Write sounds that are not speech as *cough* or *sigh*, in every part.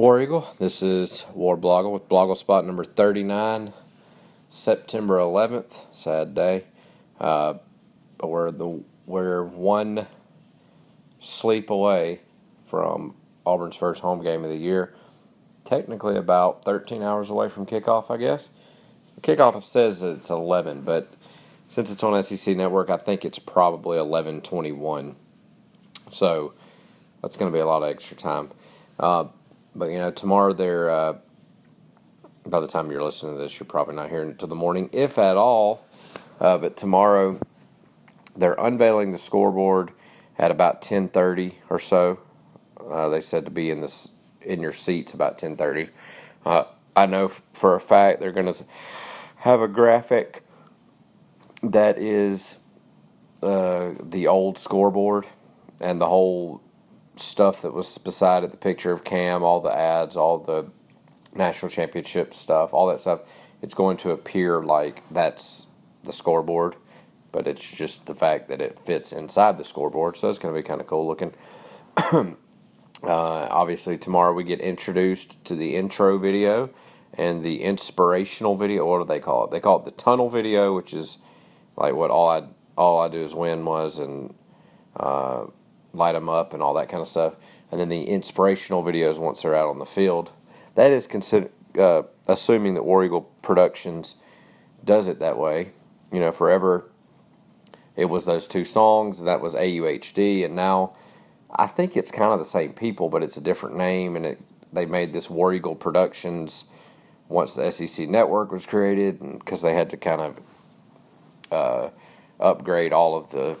War Eagle. This is War Blogle with Blogle spot number 39, September 11th. Sad day. Uh, we're, the, we're one sleep away from Auburn's first home game of the year. Technically, about 13 hours away from kickoff, I guess. The kickoff says it's 11, but since it's on SEC Network, I think it's probably 11:21. So that's going to be a lot of extra time. Uh, but you know, tomorrow they're. Uh, by the time you're listening to this, you're probably not hearing it till the morning, if at all. Uh, but tomorrow, they're unveiling the scoreboard at about 10:30 or so. Uh, they said to be in this in your seats about 10:30. Uh, I know for a fact they're going to have a graphic that is uh, the old scoreboard and the whole stuff that was beside it the picture of Cam, all the ads, all the national championship stuff, all that stuff. It's going to appear like that's the scoreboard, but it's just the fact that it fits inside the scoreboard. So it's going to be kind of cool looking. *clears throat* uh, obviously, tomorrow we get introduced to the intro video and the inspirational video. What do they call it? They call it the tunnel video, which is like what all I all I do is win was and uh, light them up and all that kind of stuff. And then the inspirational videos once they're out on the field. That is consider uh, assuming that War Eagle Productions does it that way. You know, forever it was those two songs. That was AUHD, and now I think it's kind of the same people, but it's a different name. And it they made this War Eagle Productions once the SEC network was created, because they had to kind of uh, upgrade all of the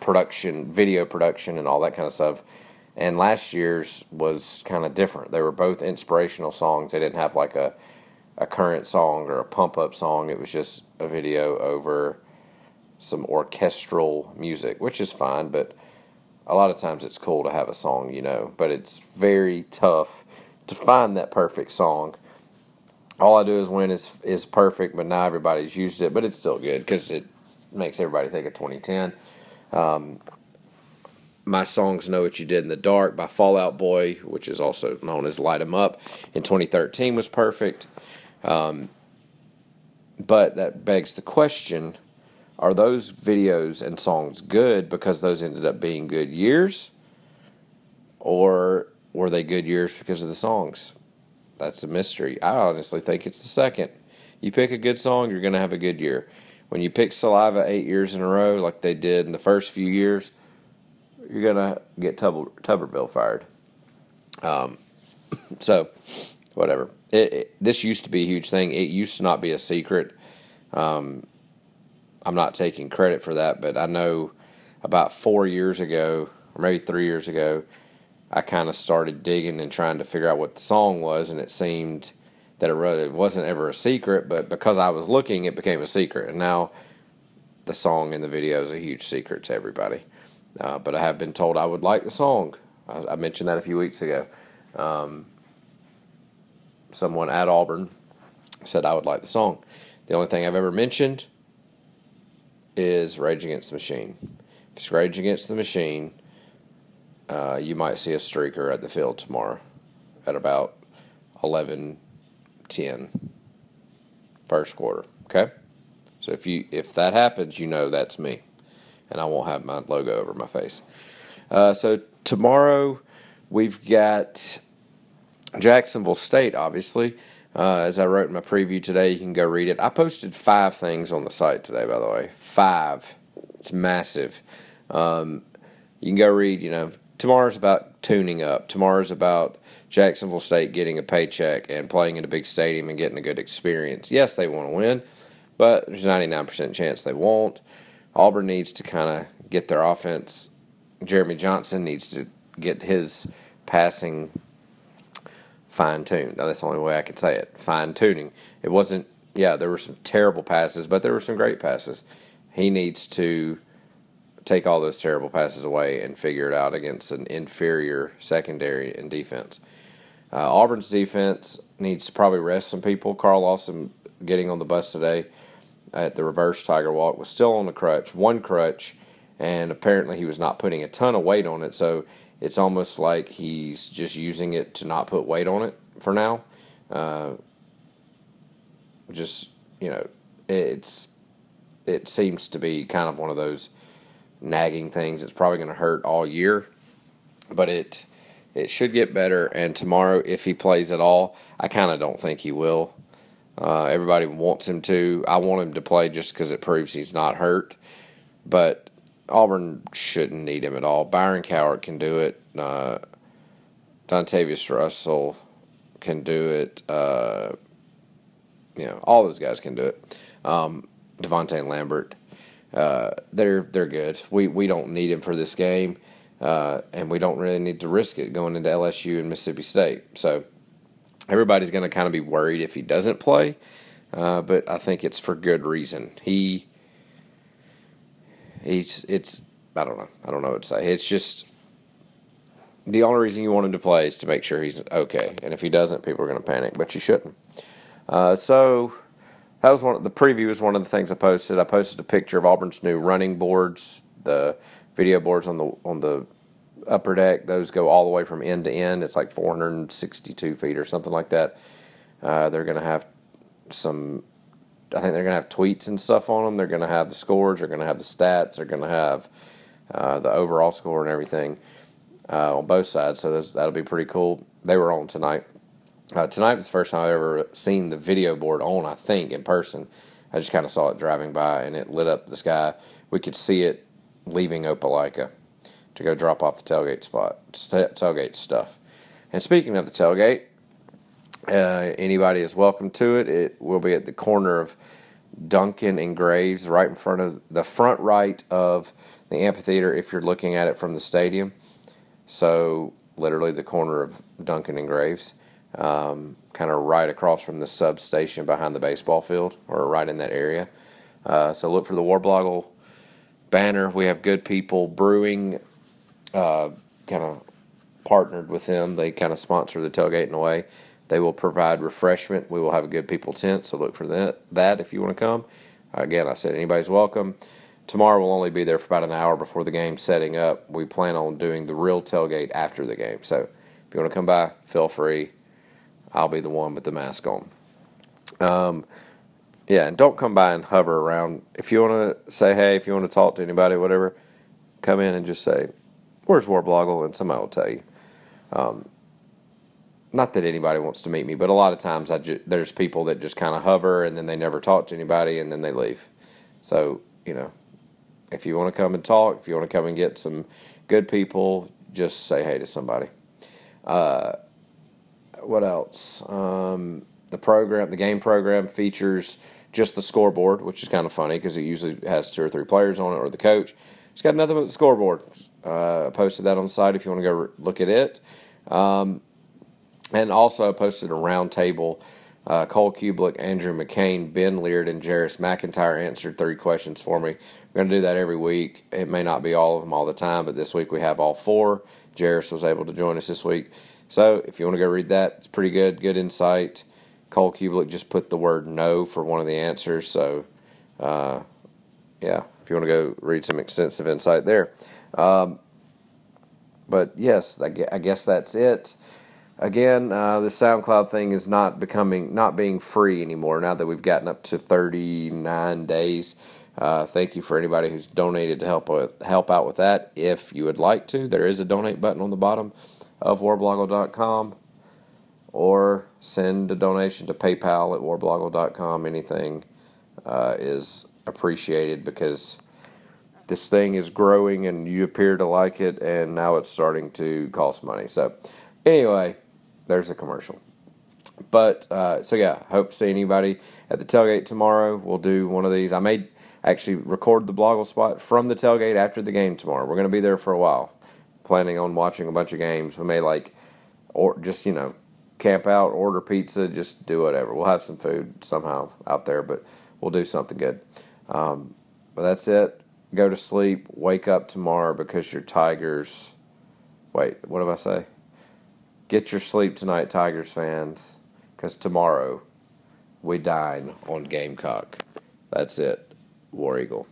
production, video production, and all that kind of stuff. And last year's was kind of different. They were both inspirational songs. They didn't have like a a current song or a pump up song. It was just a video over some orchestral music, which is fine, but a lot of times it's cool to have a song, you know, but it's very tough to find that perfect song. All I do is win is is perfect, but now everybody's used it, but it's still good because it makes everybody think of 2010. Um, my songs Know What You Did in the Dark by Fall Out Boy, which is also known as Light 'em Up, in 2013 was perfect. Um, but that begs the question are those videos and songs good because those ended up being good years? Or were they good years because of the songs? That's a mystery. I honestly think it's the second. You pick a good song, you're going to have a good year. When you pick Saliva eight years in a row, like they did in the first few years, you're to get Tuber, Tuberville fired. Um, *coughs* so, whatever. It, it, this used to be a huge thing. It used to not be a secret. Um, I'm not taking credit for that, but I know about four years ago, or maybe three years ago, I kind of started digging and trying to figure out what the song was, and it seemed that it wasn't ever a secret, but because I was looking, it became a secret. And now the song in the video is a huge secret to everybody. Uh, but I have been told I would like the song. I, I mentioned that a few weeks ago. Um, someone at Auburn said I would like the song. The only thing I've ever mentioned is Rage Against the Machine. It's Rage Against the Machine, uh, you might see a streaker at the field tomorrow at about 11 10 first quarter. Okay? So if you if that happens, you know that's me. And I won't have my logo over my face. Uh, so tomorrow we've got Jacksonville State, obviously. Uh, as I wrote in my preview today, you can go read it. I posted five things on the site today, by the way. Five. It's massive. Um, you can go read, you know, tomorrow's about tuning up. Tomorrow's about Jacksonville State getting a paycheck and playing in a big stadium and getting a good experience. Yes, they want to win, but there's a 99% chance they won't. Auburn needs to kind of get their offense. Jeremy Johnson needs to get his passing fine tuned. Now, That's the only way I can say it. Fine tuning. It wasn't, yeah, there were some terrible passes, but there were some great passes. He needs to take all those terrible passes away and figure it out against an inferior secondary and defense. Uh, Auburn's defense needs to probably rest some people. Carl Lawson getting on the bus today at the reverse Tiger Walk was still on the crutch, one crutch, and apparently he was not putting a ton of weight on it. So it's almost like he's just using it to not put weight on it for now. Uh, just you know, it's it seems to be kind of one of those nagging things. It's probably going to hurt all year, but it it should get better. And tomorrow, if he plays at all, I kind of don't think he will. Uh, everybody wants him to. I want him to play just because it proves he's not hurt. But Auburn shouldn't need him at all. Byron Cowart can do it. Uh, Dontavius Russell can do it. Uh, you know, all those guys can do it. Um, DaVonte Lambert, uh, they're they're good. We we don't need him for this game, uh, and we don't really need to risk it going into LSU and Mississippi State. So everybody's going to kind of be worried if he doesn't play, uh, but I think it's for good reason. He he's it's I don't know I don't know what to say. It's just the only reason you want him to play is to make sure he's okay, and if he doesn't, people are going to panic. But you shouldn't. Uh, so that was one. Of, the preview was one of the things I posted. I posted a picture of Auburn's new running boards, the video boards on the on the upper deck. Those go all the way from end to end. It's like 462 feet or something like that. Uh, they're going to have some. I think they're going to have tweets and stuff on them. They're going to have the scores. They're going to have the stats. They're going to have uh, the overall score and everything uh, on both sides. So that'll be pretty cool. They were on tonight. Uh, tonight was the first time I've ever seen the video board on. I think in person. I just kind of saw it driving by, and it lit up the sky. We could see it leaving Opelika to go drop off the tailgate spot, tailgate stuff. And speaking of the tailgate, uh, anybody is welcome to it. It will be at the corner of Duncan and Graves, right in front of the front right of the amphitheater. If you're looking at it from the stadium, so literally the corner of Duncan and Graves um, kind of right across from the substation behind the baseball field, or right in that area. Uh, so look for the Warblogle banner. We have good people brewing, uh, kind of partnered with them. They kind of sponsor the tailgate in a way. They will provide refreshment. We will have a good people tent, so look for that. That if you want to come. Again, I said anybody's welcome. Tomorrow we'll only be there for about an hour before the game setting up. We plan on doing the real tailgate after the game. So if you want to come by, feel free. I'll be the one with the mask on. Um, yeah, and don't come by and hover around. If you want to say hey, if you want to talk to anybody, whatever, come in and just say, "Where's Warblogle?" and somebody will tell you. Um, not that anybody wants to meet me, but a lot of times I ju- there's people that just kind of hover and then they never talk to anybody and then they leave. So you know, if you want to come and talk, if you want to come and get some good people, just say hey to somebody. Uh, what else? Um, the program, the game program features just the scoreboard, which is kind of funny because it usually has two or three players on it or the coach. It's got nothing but the scoreboard. Uh, posted that on the site if you want to go look at it. Um, and also I posted a roundtable. Uh, Cole Cubelic, Andrew McCain, Ben Leard, and Jairus McIntyre answered three questions for me. We're going to do that every week. It may not be all of them all the time, but this week we have all four. Jairus was able to join us this week. So if you want to go read that, it's pretty good, good insight. Cole Cubelic just put the word no for one of the answers. So, uh, yeah, if you want to go read some extensive insight there. Um, but yes, I guess that's it. Again, uh, the SoundCloud thing is not becoming, not being free anymore now that we've gotten up to 39 days. Uh, thank you for anybody who's donated to help with, help out with that. If you would like to, there is a donate button on the bottom of warblogle.com or send a donation to PayPal at warblogle.com. Anything uh, is appreciated because this thing is growing and you appear to like it, and now it's starting to cost money. So, anyway, there's a commercial. But uh, so yeah, hope to see anybody at the tailgate tomorrow. We'll do one of these. I may actually record the Blogle spot from the tailgate after the game tomorrow. We're going to be there for a while planning on watching a bunch of games. We may like, or just you know, camp out, order pizza, just do whatever. We'll have some food somehow out there, but we'll do something good. Um, but that's it. Go to sleep. Wake up tomorrow because your Tigers. Wait, what did I say? Get your sleep tonight, Tigers fans, because tomorrow we dine on Gamecock. That's it. War Eagle.